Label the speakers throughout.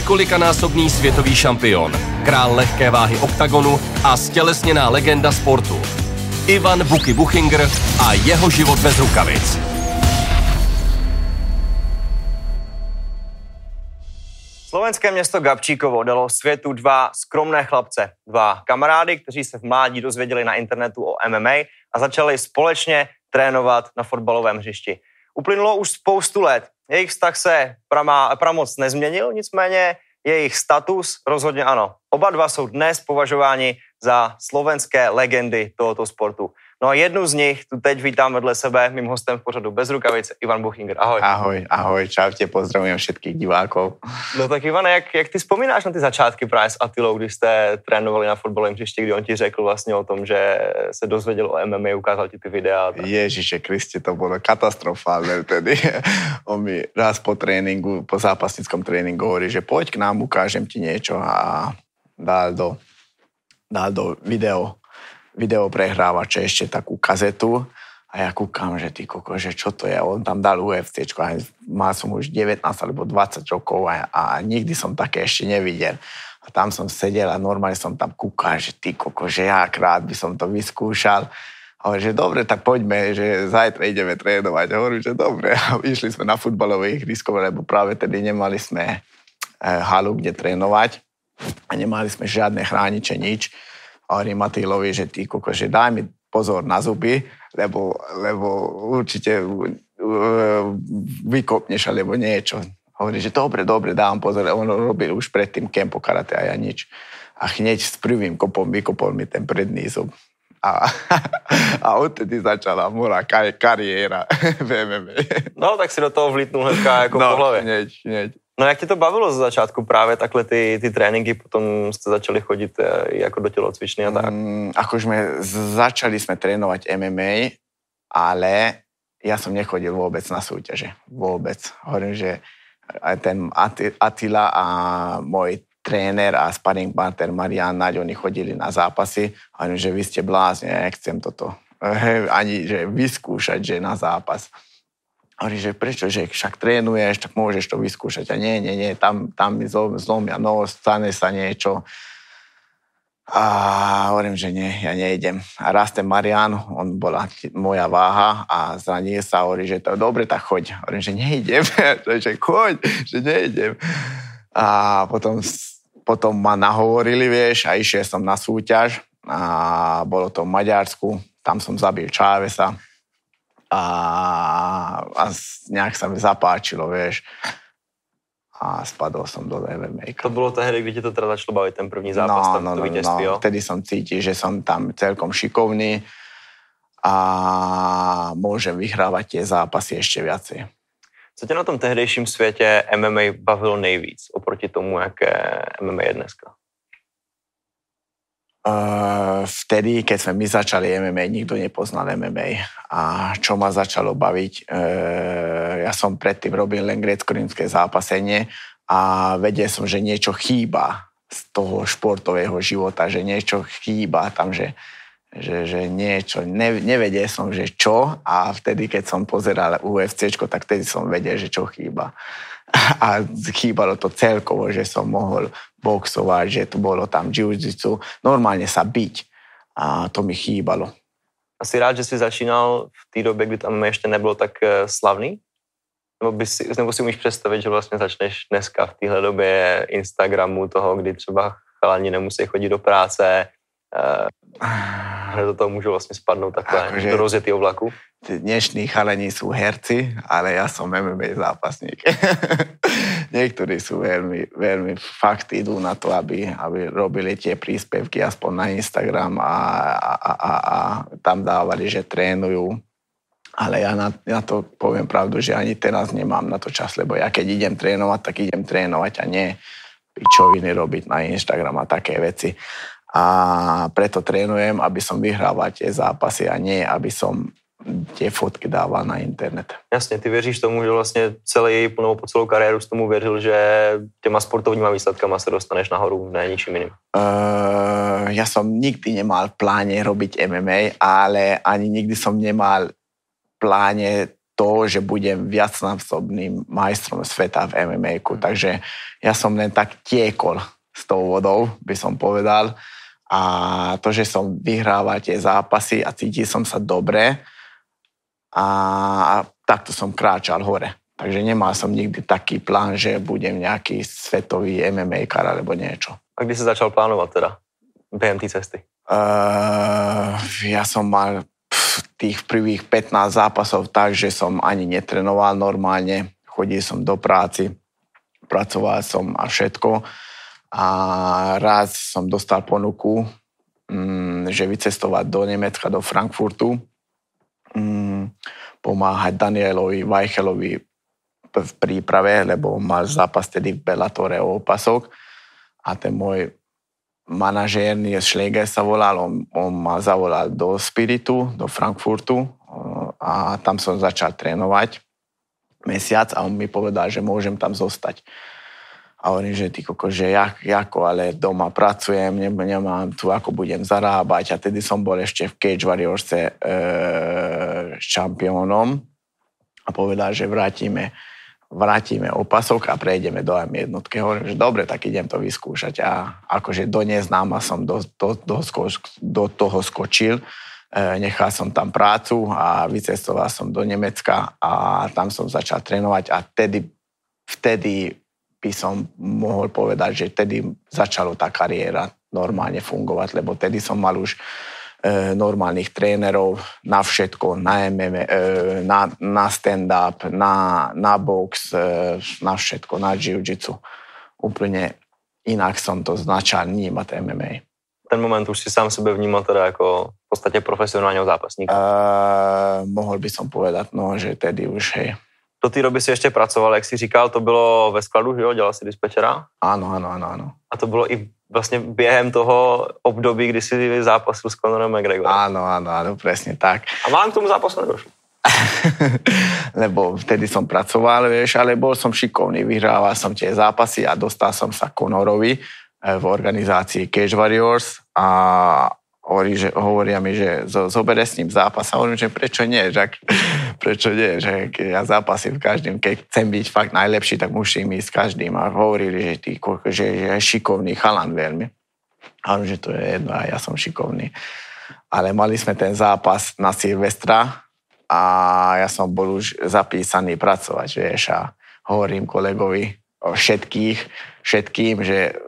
Speaker 1: několikanásobný světový šampion, král lehké váhy oktagonu a stělesněná legenda sportu. Ivan Buky Buchinger a jeho život bez rukavic.
Speaker 2: Slovenské město Gabčíkovo dalo světu dva skromné chlapce, dva kamarády, kteří se v mládí dozvěděli na internetu o MMA a začali společně trénovat na fotbalovém hřišti. Uplynulo už spoustu let. Jejich vztah se prama, pramoc nezměnil, nicméně jejich status rozhodně ano. Oba dva jsou dnes považováni za slovenské legendy tohoto sportu. No a jednu z nich tu teď vítám vedle sebe, mým hostem v pořadu Bez rukavic, Ivan Buchinger. Ahoj.
Speaker 3: Ahoj, ahoj, čaute, pozdravujem všetkých divákov.
Speaker 2: No tak Ivan, jak, jak ty vzpomínáš na ty začátky právě s Atilou, když jste trénovali na fotbalovém hřišti, kdy on ti řekl vlastně o tom, že se dozvěděl o MMA, ukázal ti ty videa. Tak...
Speaker 3: Ježiše Kriste, to bolo katastrofálne vtedy. On mi raz po tréningu, po zápasnickom tréningu hovorí, že poď k nám, ukážem ti niečo a dal do, dal do video videoprehrávače ešte takú kazetu a ja kúkam, že ty koko, že čo to je? On tam dal UFC, a mal som už 19 alebo 20 rokov a, a nikdy som také ešte nevidel. A tam som sedel a normálne som tam kúkal, že ty koko, že ja krát by som to vyskúšal. A hovorí, že dobre, tak poďme, že zajtra ideme trénovať. A hovorím, že dobre. A išli sme na futbalové ihrisko, lebo práve tedy nemali sme eh, halu, kde trénovať. A nemali sme žiadne chrániče, nič hovorím Matilovi, že ty koko, že daj mi pozor na zuby, lebo, lebo určite vykopneš alebo niečo. Hovorí, že dobre, dobre, dám pozor. On robil už predtým kempo karate a ja nič. A hneď s prvým kopom vykopol mi ten predný zub. A, a odtedy začala moja kariéra v MMA.
Speaker 2: No, tak si do toho vlítnul hnedka ako no, po hlave.
Speaker 3: Hneď, hneď.
Speaker 2: No jak ti to bavilo ze začátku právě takhle ty, ty tréninky, potom jste začali chodit eh, jako do tělocvičny a tak?
Speaker 3: Mm, ako sme začali sme trénovať MMA, ale ja som nechodil vôbec na súťaže. Vôbec. Hovorím, že ten Attila a môj tréner a sparring partner Marian Naď, oni chodili na zápasy. Hovorím, že vy ste blázni, nechcem toto ani že vyskúšať, že na zápas. Hovorí, že prečo, že však trénuješ, tak môžeš to vyskúšať. A nie, nie, nie, tam, tam mi zlomia nos, stane sa niečo. A hovorím, že nie, ja nejdem. A raz ten Marian, on bola moja váha a zranil sa, hovorí, že to dobre, tak choď. Hovorím, že nejdem, že choď, že nejdem. A potom, potom ma nahovorili, vieš, a išiel som na súťaž a bolo to v Maďarsku, tam som zabil Čávesa a, a nejak sa mi zapáčilo, vieš. A spadol som do MMA.
Speaker 2: To bolo tehdy, kdy ti to teda začalo baviť ten první zápas, no, tam no, to no, no,
Speaker 3: vtedy som cítil, že som tam celkom šikovný a môžem vyhrávať tie zápasy ešte viacej.
Speaker 2: Co tě na tom tehdejším světě MMA bavilo nejvíc oproti tomu, jaké MMA je dneska?
Speaker 3: Vtedy, keď sme my začali MMA, nikto nepoznal MMA. A čo ma začalo baviť, uh, ja som predtým robil len grecko-rímske zápasenie a vedel som, že niečo chýba z toho športového života, že niečo chýba tam, že, že, že niečo, ne, nevedel som, že čo a vtedy, keď som pozeral UFC, tak vtedy som vedel, že čo chýba a chýbalo to celkovo, že som mohol boxovať, že tu bolo tam jiu-jitsu, normálne sa byť a to mi chýbalo.
Speaker 2: Asi rád, že si začínal v té době, kdy tam ještě nebylo tak eh, slavný? Nebo, by si, nebo si umíš představit, že vlastně začneš dneska v téhle době Instagramu toho, kdy třeba chalani nemusí chodit do práce, že do toho môžu vlastne spadnúť takhle akože, do rozjetého vlaku?
Speaker 3: Dnešní chalení sú herci, ale ja som MMA zápasník. Niektorí sú veľmi, veľmi fakt idú na to, aby, aby robili tie príspevky aspoň na Instagram a, a, a, a, a tam dávali, že trénujú. Ale ja na, na to poviem pravdu, že ani teraz nemám na to čas, lebo ja keď idem trénovať, tak idem trénovať a nie pičoviny robiť na Instagram a také veci a preto trénujem, aby som vyhrával tie zápasy a nie, aby som tie fotky dával na internet.
Speaker 2: Jasně, ty věříš tomu, že vlastně celý, nebo po celou kariéru s tomu věřil, že těma sportovníma výsledkama se dostaneš nahoru, ne ničím iným?
Speaker 3: Uh, ja som nikdy nemal v pláne robiť MMA, ale ani nikdy som nemal v pláne to, že budem viacnásobným majstrom sveta v MMA. -ku. Takže ja som len tak tiekol s tou vodou, by som povedal. A to, že som vyhrával tie zápasy a cítil som sa dobre a takto som kráčal hore. Takže nemal som nikdy taký plán, že budem nejaký svetový MMA kar alebo niečo.
Speaker 2: A kdy si začal plánovať teda té cesty?
Speaker 3: Uh, ja som mal tých prvých 15 zápasov tak, že som ani netrenoval normálne, chodil som do práci, pracoval som a všetko. A raz som dostal ponuku, mm, že vycestovať do Nemecka, do Frankfurtu, mm, pomáhať Danielovi Weichelovi v príprave, lebo mal zápas tedy v Bellatore o opasok a ten môj manažér Nies Schläger sa volal, on, on ma zavolal do Spiritu, do Frankfurtu a tam som začal trénovať mesiac a on mi povedal, že môžem tam zostať. A hovorím, že ty koko, že jak, ako, ale doma pracujem, nemám tu, ako budem zarábať. A tedy som bol ešte v Cage Warriorse e, šampiónom a povedal, že vrátime vrátime opasok a prejdeme do M jednotky. Hovorím, že dobre, tak idem to vyskúšať. A akože do neznáma som do, do, do, do toho skočil. E, nechal som tam prácu a vycestoval som do Nemecka a tam som začal trénovať a vtedy, vtedy by som mohol povedať, že vtedy začalo tá kariéra normálne fungovať, lebo vtedy som mal už E, normálnych trénerov na všetko, na MMA, e, na, na stand-up, na, na box, e, na všetko, na jiu-jitsu. Úplne inak som to začal vnímať MMA.
Speaker 2: Ten moment už si sám sebe vnímal teda ako v podstate profesionálneho zápasníka?
Speaker 3: Uh, mohol by som povedať, no, že tedy už, hej.
Speaker 2: Do té doby si ještě pracoval, jak jsi říkal, to bylo ve skladu, že jo? Dělal si dispečera?
Speaker 3: Áno, áno, áno, áno.
Speaker 2: A to bylo i vlastne během toho období, kdy si zápasil s Conorem McGregorem.
Speaker 3: Áno, áno, áno, presne tak.
Speaker 2: A vám k tomu zápasu nedošlo?
Speaker 3: Lebo vtedy som pracoval, vieš, ale bol som šikovný, vyhrával som tie zápasy a dostal som sa Conorovi eh, v organizácii Cage Warriors a hovorí, že, hovoria mi, že zobere s ním zápas a hovorím, že prečo nie, že prečo nie, že ja zápasím v každým, keď chcem byť fakt najlepší, tak musím ísť s každým a hovorili, že, ty, že je šikovný chalan veľmi. A hovorím, že to je jedno ja som šikovný. Ale mali sme ten zápas na Silvestra a ja som bol už zapísaný pracovať, vieš, a hovorím kolegovi o všetkých, všetkým, že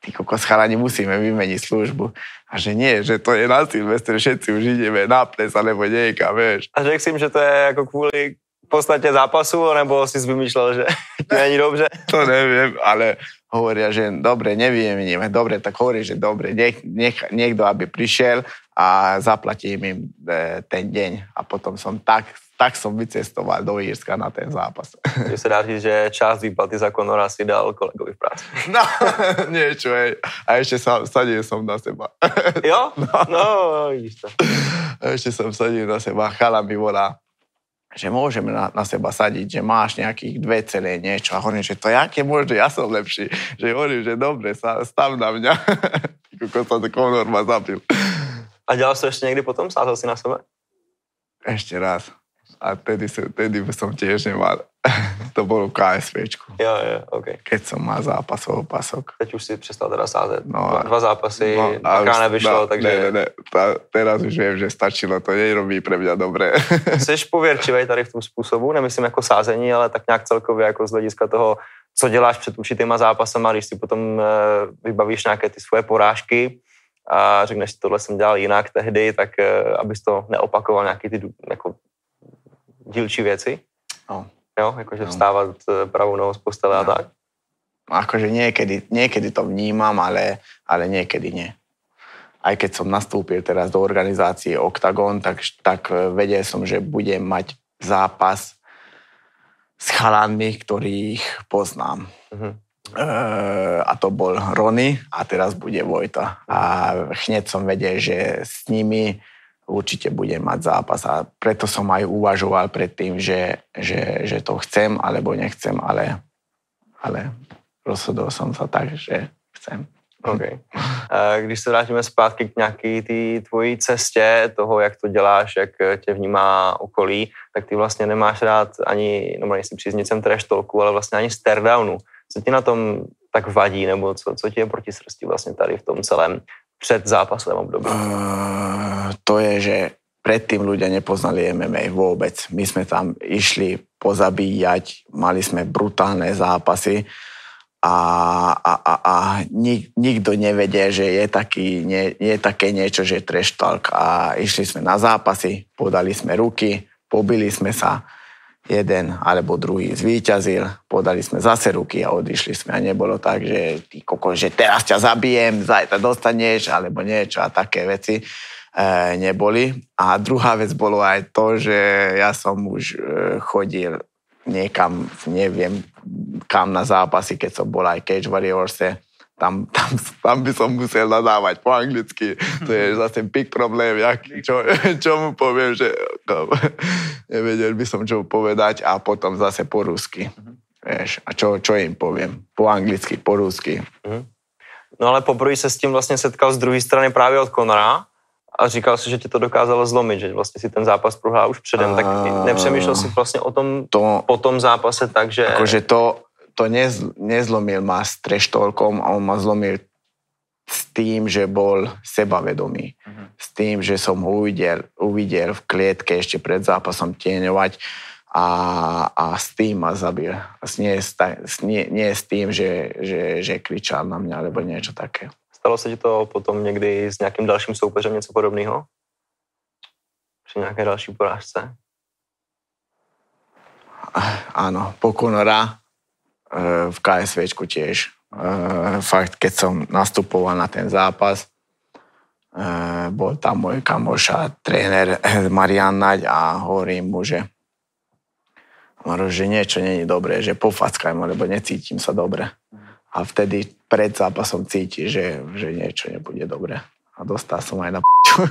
Speaker 3: ty kokos chalani, musíme vymeniť službu. A že nie, že to je na Silvestre, všetci už ideme na ples alebo niekam, vieš.
Speaker 2: A řekl si im, že to je ako kvôli podstate zápasu, nebo si vymýšľal, že to není dobře?
Speaker 3: To neviem, ale hovoria, že dobre, nevymeníme, dobre, tak hovorí, že dobre, nech, nech, niekto, aby prišiel a zaplatím im e, ten deň. A potom som tak tak som vycestoval do Írska na ten zápas.
Speaker 2: Že sa dá říct, že časť výplaty za Conora si dal kolegovi v práci.
Speaker 3: No, niečo, hej. A ešte sa, sadil som na seba.
Speaker 2: Jo? No, no vidíš to.
Speaker 3: Ešte som sadil na seba. Chala mi volá, že môžeme na, na seba sadiť, že máš nejakých dve celé niečo. A hovorím, že to jaké možno, ja som lepší. Že hovorím, že dobre, stav na mňa. Ako sa Conor ma zabil.
Speaker 2: A ďalej si ešte niekdy potom? Sázal si na sebe?
Speaker 3: Ešte raz a tedy, tedy som tiež nemal. to bolo v KSVčku.
Speaker 2: Jo, jo, OK.
Speaker 3: Keď som mal zápasový pasok.
Speaker 2: Teď už si přestal teda sázet. No, Dva zápasy, no, a nevyšlo,
Speaker 3: no,
Speaker 2: takže...
Speaker 3: Ne, ne, ne. Ta, teraz už viem, že stačilo, to nerobí pre mňa dobré.
Speaker 2: Jsi pověrčivý tady v tom způsobu, nemyslím jako sázení, ale tak nějak celkově jako z hlediska toho, co děláš před určitýma zápasama, když si potom eh, vybavíš nějaké ty svoje porážky, a řekneš, tohle jsem dělal jinak tehdy, tak eh, abys to neopakoval nějaký ty jako dílčí věci?
Speaker 3: No.
Speaker 2: Jo, akože no. vstávať e, pravou nohou z postele no. a tak?
Speaker 3: Akože niekedy, niekedy to vnímam, ale, ale niekedy nie. Aj keď som nastúpil teraz do organizácie Octagon, tak, tak e, vedel som, že budem mať zápas s chalanmi, ktorých poznám. Uh-huh. E, a to bol Rony a teraz bude Vojta. A hneď som vedel, že s nimi určite budem mať zápas a preto som aj uvažoval predtým, že, že, že to chcem alebo nechcem, ale, ale rozhodol som sa tak, že chcem.
Speaker 2: Okay. Když se vrátíme zpátky k nějaký té tvojí cestě, toho, jak to děláš, jak tě vnímá okolí, tak ty vlastně nemáš rád ani, no nejsi příznicem trash ale vlastně ani stardownu. Co ti na tom tak vadí, nebo co, co ti je proti srsti vlastně tady v tom celém před zápasem období? Uh,
Speaker 3: to je, že predtým ľudia nepoznali MMA vôbec. My sme tam išli pozabíjať, mali sme brutálne zápasy a, a, a, a nik, nikto nevedie, že je, taký, nie, je také niečo, že je trash talk. A išli sme na zápasy, podali sme ruky, pobili sme sa, jeden alebo druhý zvíťazil, podali sme zase ruky a odišli sme. A nebolo tak, že ty koko, že teraz ťa zabijem, zajtra dostaneš, alebo niečo a také veci e, neboli. A druhá vec bolo aj to, že ja som už e, chodil niekam, neviem kam na zápasy, keď som bol aj Cage Warriorse, tam, tam, tam by som musel nadávať po anglicky. To je zase big problém, jak, čo, čo mu poviem, že nevedel by som čo povedať a potom zase po rusky. Vieš, a čo, čo im poviem? Po anglicky, po rusky.
Speaker 2: No ale poprvé se s tím vlastně setkal z druhé strany právě od Konora a říkal si, že ti to dokázalo zlomit, že vlastně si ten zápas prohrál už předem, tak nepřemýšlel si vlastně o tom to, po tom zápase tak, že...
Speaker 3: Akože to, to nez, nezlomil ma s treštolkom on ma zlomil s tým, že bol sebavedomý. Uh-huh. S tým, že som ho uvidel, uvidel v klietke ešte pred zápasom tieňovať a, a s tým ma zabil. Nie, nie, nie s tým, že, že, že kričal na mňa alebo niečo také.
Speaker 2: Stalo se ti to potom někdy s nějakým dalším soupeřem něco podobného? Při nějaké další porážce?
Speaker 3: Áno, po v KSVčku tiež. Fakt, keď som nastupoval na ten zápas, bol tam môj kamoš a tréner Marian Naď a hovorím mu, že že niečo není dobré, že pofackaj ma, lebo necítim sa dobre. A vtedy pred zápasom cíti, že, že niečo nebude dobre. A dostal som aj na p***u.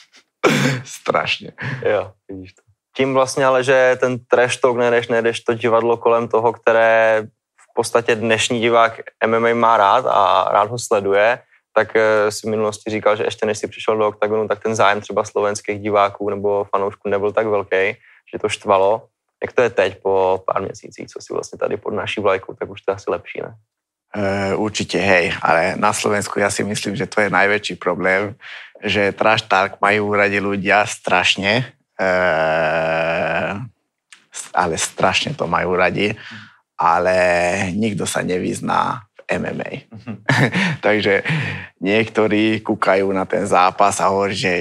Speaker 3: Strašne.
Speaker 2: Jo, vidíš to. Tím vlastně ale, že ten trash talk nejdeš, nejdeš to divadlo kolem toho, které v podstatě dnešní divák MMA má rád a rád ho sleduje, tak eh, si v minulosti říkal, že ještě než si přišel do OKTAGONu, tak ten zájem třeba slovenských diváků nebo fanoušků nebyl tak velký, že to štvalo. Jak to je teď po pár měsících, co si vlastně tady pod naší vlajkou, tak už to je asi lepší, ne?
Speaker 3: Uh, určite hej, ale na Slovensku ja si myslím, že to je najväčší problém, že trash talk majú radi ľudia strašne ale strašne to majú radi, ale nikto sa nevyzná v MMA. Mm-hmm. Takže niektorí kúkajú na ten zápas a hovorí, že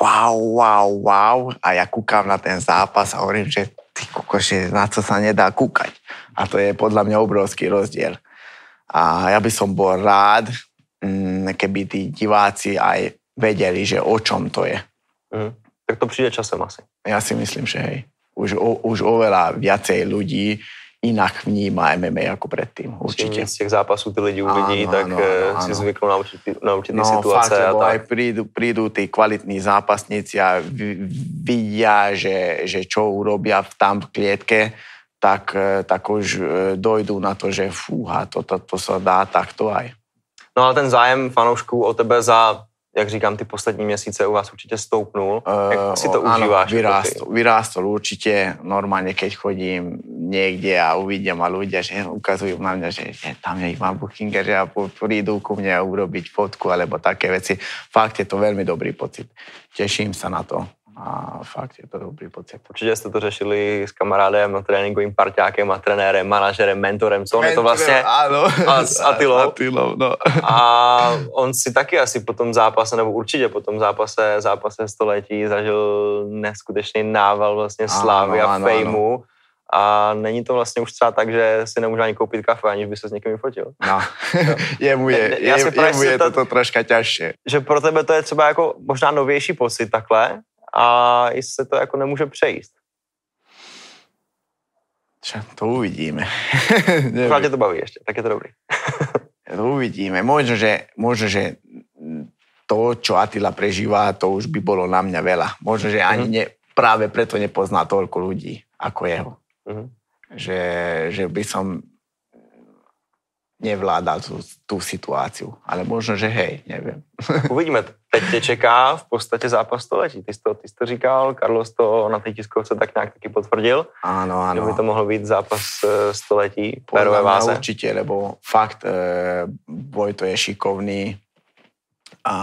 Speaker 3: wow, wow, wow a ja kúkam na ten zápas a hovorím, že ty kokoše, na co sa nedá kúkať. A to je podľa mňa obrovský rozdiel. A ja by som bol rád, mm, keby tí diváci aj vedeli, že o čom to je.
Speaker 2: Mm tak to přijde časem asi.
Speaker 3: Ja si myslím, že hej. Už, o, už oveľa viacej ľudí inak vníma MMA ako predtým, určite.
Speaker 2: Z těch zápasů ty lidi uvidí, áno, tak áno, eh, áno. si zvyknú na, určitý, na určitý no,
Speaker 3: situace.
Speaker 2: Fakt,
Speaker 3: lebo aj prídu, prídu tí kvalitní zápasníci a vidia, že, že čo urobia v tam klietke, tak, eh, tak už eh, dojdú na to, že fúha, to, to, to sa dá takto aj.
Speaker 2: No ale ten zájem fanoušků o tebe za jak říkám, ty poslední měsíce u vás určitě stoupnul. Jak si to uh, užíváš?
Speaker 3: Áno, vyrástol, vyrástol určite. Normálne, keď chodím niekde a uvidím a ľudia, že ukazujú na mňa, že, že tam je Ivan Buchinger, že prídu ku mne urobiť fotku alebo také veci. Fakt je to veľmi dobrý pocit. Teším sa na to a fakt je to dobrý pocit.
Speaker 2: Určitě jste to řešili s kamarádem, tréninkovým parťákem a trenérem, manažerem, mentorem, co on je to vlastně?
Speaker 3: Áno,
Speaker 2: a s Atilou.
Speaker 3: Atilou no.
Speaker 2: A on si taky asi po tom zápase, nebo určitě po tom zápase, zápase století zažil neskutečný nával vlastně slávy a fejmu. A není to vlastně už třeba tak, že si nemůže ani koupit kafe, aniž by se s někým vyfotil.
Speaker 3: No, jemu je, je, je, jemu je to, to troška ťažšie.
Speaker 2: Že pro tebe to je třeba jako možná novější pocit takhle, a jestli se to jako nemůže přejít.
Speaker 3: Čo, to uvidíme.
Speaker 2: Pořád tě to baví ještě, tak je to dobrý.
Speaker 3: to uvidíme. Možno že, možno, že to, čo Atila prežíva, to už by bolo na mňa veľa. Možno, že ani mm-hmm. ne, práve preto nepozná toľko ľudí ako jeho. Mm-hmm. Že, že by som nevládal tú, tú situáciu. Ale možno, že hej, neviem.
Speaker 2: Uvidíme. Teď tě čeká v podstatě zápas století. Ty jsi to, ty jsi to říkal, Carlos to na té tiskovce tak nějak taky potvrdil.
Speaker 3: Áno, áno.
Speaker 2: Že by to mohlo být zápas eh, století pérové
Speaker 3: mňa
Speaker 2: váze.
Speaker 3: určite, lebo fakt e, Vojto je šikovný a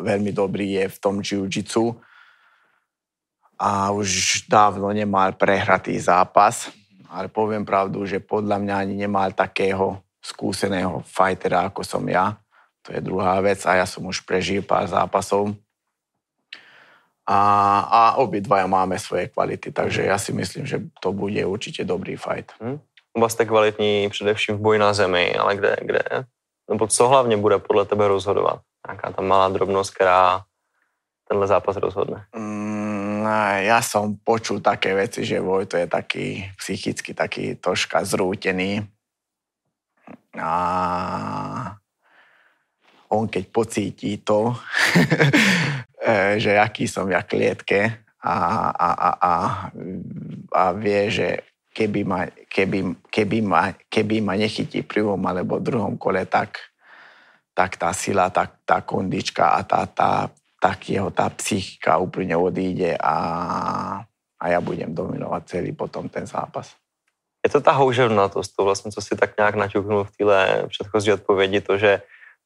Speaker 3: veľmi dobrý je v tom jiu-jitsu a už dávno nemal prehratý zápas, ale poviem pravdu, že podľa mňa ani nemal takého skúseného fightera, ako som ja. To je druhá vec a ja som už prežil pár zápasov. A, a obidvaja máme svoje kvality, takže ja si myslím, že to bude určite dobrý fight.
Speaker 2: Oba jste kvalitní především v boji na zemi, ale kde, kde, nebo co hlavně bude podle tebe rozhodovat? Nějaká ta malá drobnost, která tenhle zápas rozhodne.
Speaker 3: Mm, ja som počul také veci, že Vojto je taký psychicky taký troška zrútený. A on keď pocíti to, eh, že aký som ja klietke a, a, a, a, a vie, že keby ma, keby, keby, ma, keby ma nechytí prvom alebo druhom kole, tak, tak tá sila, tak tá kondička a tá, tá, tak jeho tá psychika úplne odíde a, a ja budem dominovať celý potom ten zápas.
Speaker 2: Je to ta houževnatost, to vlastně, co si tak nějak naťuknul v téhle předchozí odpovědi, to, že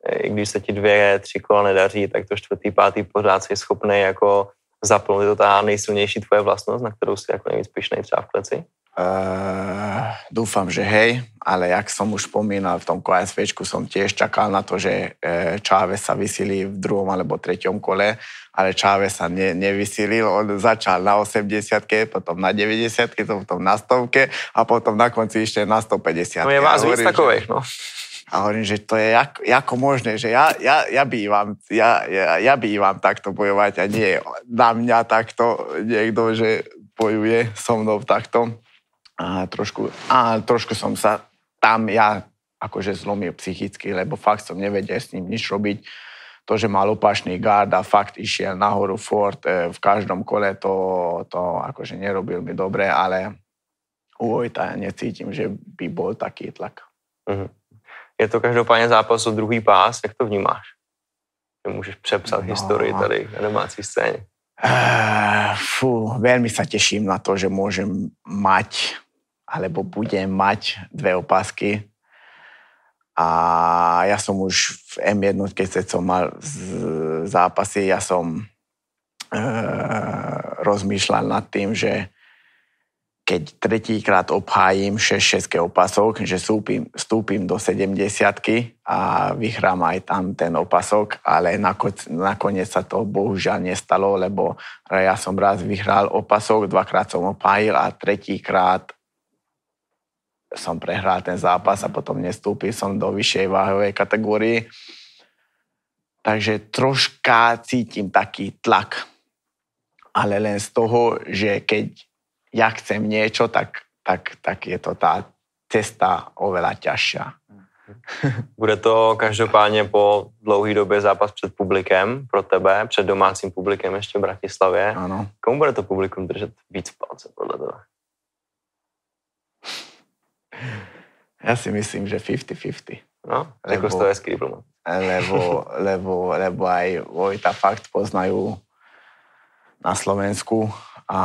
Speaker 2: eh, i když se ti dvě, tři kola nedaří, tak to čtvrtý, pátý pořád si schopný jako zapnout. To ta nejsilnější tvoje vlastnost, na kterou si jako nejvíc pišnej třeba v kleci?
Speaker 3: Uh, dúfam, že hej, ale jak som už spomínal, v tom KSVčku som tiež čakal na to, že uh, Chávez sa vysilí v druhom alebo treťom kole, ale Chávez sa ne, nevysilil, on začal na 80 potom na 90 potom na 100 a potom na konci ešte na 150
Speaker 2: No je vás víc takových, no.
Speaker 3: A hovorím, že to je jak, ako možné, že ja, ja, ja, bývam, ja, ja, ja bývam takto bojovať a nie na mňa takto niekto, že bojuje so mnou takto. A trošku, a trošku som sa tam ja akože zlomil psychicky, lebo fakt som nevedel s ním nič robiť. To, že mal opačný gard a fakt išiel nahoru fort e, v každom kole, to, to akože nerobil mi dobre, ale u Vojta necítim, že by bol taký tlak.
Speaker 2: Mhm. Je to každopádně zápas o druhý pás, jak to vnímáš? Že můžeš přepsat
Speaker 3: No.
Speaker 2: historii tady na domácí scéně.
Speaker 3: Uh, fú, veľmi sa teším na to, že môžem mať, alebo budem mať dve opasky. A ja som už v M1, keď som mal zápasy, ja som uh, rozmýšľal nad tým, že keď tretíkrát obhájim 6-6 opasok, že vstúpim, vstúpim do 70 a vyhrám aj tam ten opasok, ale nakoniec sa to bohužiaľ nestalo, lebo ja som raz vyhral opasok, dvakrát som obhájil a tretíkrát som prehral ten zápas a potom nestúpil som do vyššej váhovej kategórii. Takže troška cítim taký tlak. Ale len z toho, že keď ja chcem niečo, tak, tak, tak je to tá cesta oveľa ťažšia.
Speaker 2: Bude to každopádně po dlouhé době zápas před publikem pro tebe, před domácím publikem ještě v Bratislavě.
Speaker 3: Áno.
Speaker 2: Komu bude to publikum držet víc palce podle tebe?
Speaker 3: Ja si myslím, že 50-50.
Speaker 2: No,
Speaker 3: Lebo-
Speaker 2: to hezký diplomat.
Speaker 3: Lebo, lebo, lebo aj Vojta fakt poznajú na Slovensku a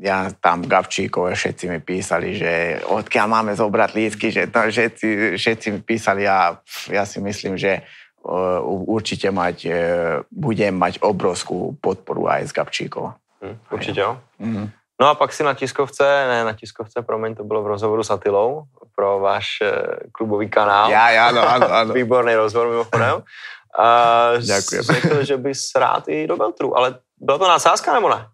Speaker 3: ja tam Gavčíkové všetci mi písali, že odkiaľ máme zobrať lístky, že to všetci, všetci mi písali a ja si myslím, že uh, určite mať, uh, budem mať obrovskú podporu aj z Gabčíkov.
Speaker 2: Hm, určitě jo.
Speaker 3: Mm.
Speaker 2: No a pak si na tiskovce, ne na tiskovce, promiň, to bylo v rozhovoru s Atilou pro váš eh, klubový kanál.
Speaker 3: Ja, ja, áno, áno, áno.
Speaker 2: Výborný rozhovor mimochodem. A
Speaker 3: Ďakujem.
Speaker 2: Řekl, že bys rád i do Beltru, ale byla to nadsázka nebo ne?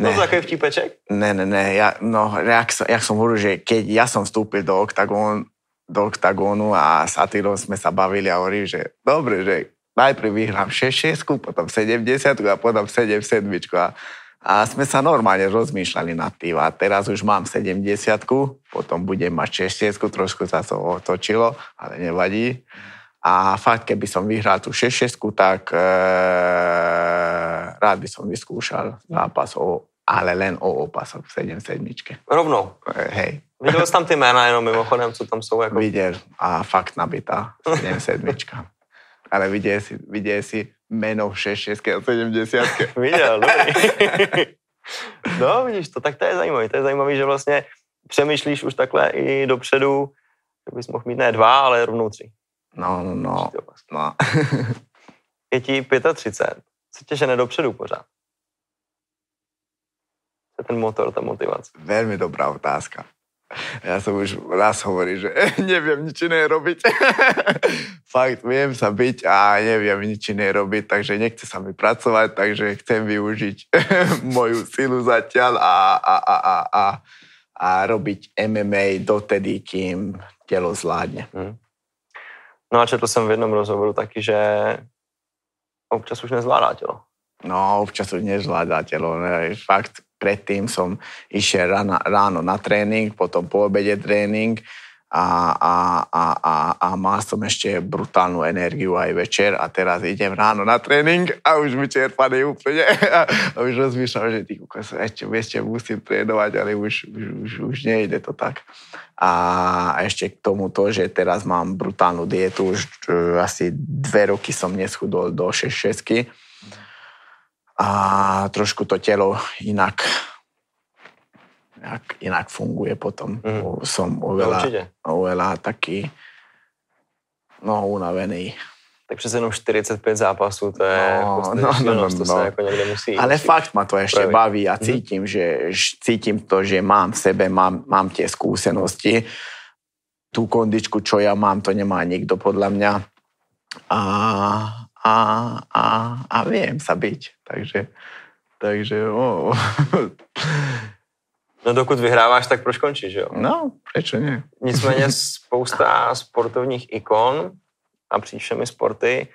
Speaker 2: Ne. To takový vtípeček?
Speaker 3: Ne, ne, ne, ja, no, jak, jak som hovoril, že keď ja som vstúpil do oktagónu, do oktagónu a s Atilou sme sa bavili a hovorili, že dobre, že najprv vyhrám 6 potom 70 a potom 7 7 a, a sme sa normálne rozmýšľali nad tým a teraz už mám 70 potom budem mať 6 trošku sa to otočilo, ale nevadí. A fakt, keby som vyhral tú 6 tak e, rád by som vyskúšal zápas o ale len o opasok v 7 sedmičke.
Speaker 2: Rovnou.
Speaker 3: Hej.
Speaker 2: Viděl jsi tam ty jména jenom mimochodem, co tam jsou? Jako...
Speaker 3: Viděl a fakt nabitá 7 sedmička. Ale viděl si, viděl si meno 6, 6 a 70.
Speaker 2: Viděl, dobrý. no, vidíš to, tak to je zajímavé. To je zajímavé, že vlastně přemýšlíš už takhle i dopředu, že bys mohl mít ne dva, ale rovnou tři.
Speaker 3: No, no, no. no.
Speaker 2: je ti 35. Co tě žene dopředu pořád? je ten motor, ta motivace?
Speaker 3: Veľmi dobrá otázka. Ja som už raz hovoril, že neviem nič iné robiť. Fakt, viem sa byť a neviem nič iné robiť, takže nechce sa mi pracovať, takže chcem využiť moju silu zatiaľ a, a, a, a, a, a robiť MMA dotedy, kým telo zvládne. Hmm.
Speaker 2: No a četl jsem v jednom rozhovoru taky, že občas už nezvládá telo.
Speaker 3: No, občas už nezvládá telo. Fakt, predtým som išiel ráno, ráno na tréning, potom po obede tréning a, a, a, a, a mal som ešte brutálnu energiu aj večer a teraz idem ráno na tréning a už vyčerpaný úplne a, už rozmýšľam, že ty kukos, ešte, ešte musím trénovať, ale už, už, už, už nejde to tak. A ešte k tomu to, že teraz mám brutálnu dietu, už asi dve roky som neschudol do 6 6 a trošku to telo inak inak funguje potom. Mm. Som oveľa, no, oveľa taký no, unavený.
Speaker 2: Tak přece jenom 45 zápasů, to je no, no, no, no, to no. se jako někde musí.
Speaker 3: Ale musí fakt ma to ešte praviť. baví a mhm. cítim, mm. že, cítim to, že mám v sebe, mám, mám tie skúsenosti. Tú kondičku, čo ja mám, to nemá nikto podľa mňa. A, a, a, a viem sa byť. Takže, takže oh.
Speaker 2: No dokud vyhráváš, tak proč končíš, jo?
Speaker 3: No, proč ne?
Speaker 2: Nicméně spousta sportovních ikon a všemi sporty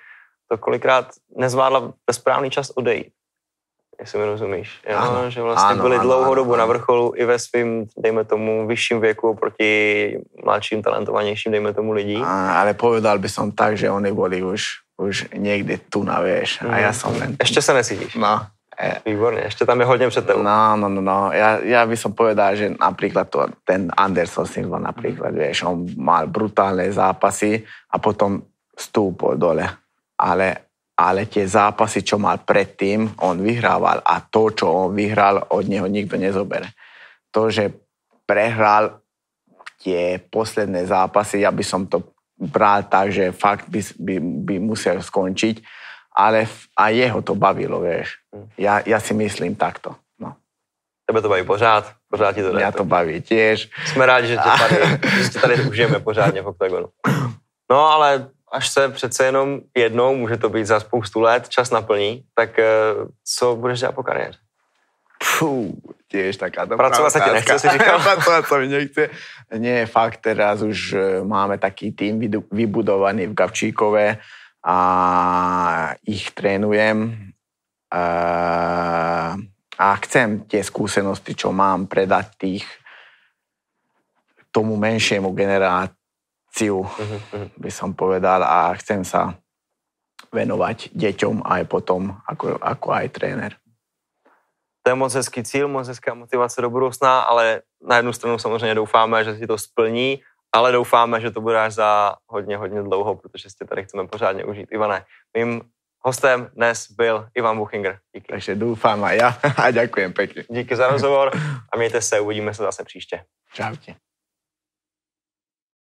Speaker 2: to kolikrát nezvládla ve správný čas odejít. Jestli mi rozumíš. Jo? Ano, že vlastně ano, byli ano, dlouhou ano, dobu ano. na vrcholu i ve svým, dejme tomu, vyšším věku proti mladším, talentovanějším, dejme tomu lidí.
Speaker 3: A, ale povedal by som tak, že oni boli už, už někde tu na vieš. A já jsem len...
Speaker 2: Ještě se nesítíš.
Speaker 3: No.
Speaker 2: E, Výborne, ešte tam je hodne před tebou.
Speaker 3: No, no, no, no. Ja, ja by som povedal, že napríklad to, ten Anderson Silva napríklad, mm. vieš, on mal brutálne zápasy a potom stúpol dole. Ale, ale tie zápasy, čo mal predtým, on vyhrával a to, čo on vyhral, od neho nikto nezobere. To, že prehral tie posledné zápasy, ja by som to bral tak, že fakt by, by, by musel skončiť, ale a jeho to bavilo, vieš. Ja, ja si myslím takto. No.
Speaker 2: Tebe to baví pořád, pořád ti to
Speaker 3: jde. Já to baví tiež.
Speaker 2: Jsme rádi, že tě tady, že tě tady užijeme pořádně v OKTAGONu. No ale až se přece jenom jednou, může to být za spoustu let, čas naplní, tak eh, co budeš dělat po kariéře?
Speaker 3: Fú, tiež taká dobrá
Speaker 2: Pracovať sa ti nechce, si říkal?
Speaker 3: Pracovať sa mi nechce. Nie, fakt, teraz už eh, máme taký tým vybudovaný v Gavčíkove, a ich trénujem a chcem tie skúsenosti, čo mám, predať tých tomu menšiemu generáciu, uh-huh. by som povedal, a chcem sa venovať deťom aj potom ako, ako aj tréner.
Speaker 2: To je moc hezký cíl, moc hezká motivace do budoucna, ale na jednu stranu samozřejmě doufáme, že si to splní ale doufáme, že to bude až za hodně, hodně dlouho, protože si tady chceme pořádně užít. Ivane, mým hostem dnes byl Ivan Buchinger.
Speaker 3: Díky. Takže doufám a já a děkujem pěkně.
Speaker 2: Díky za rozhovor a mějte se, uvidíme se zase příště.
Speaker 3: Čau tě.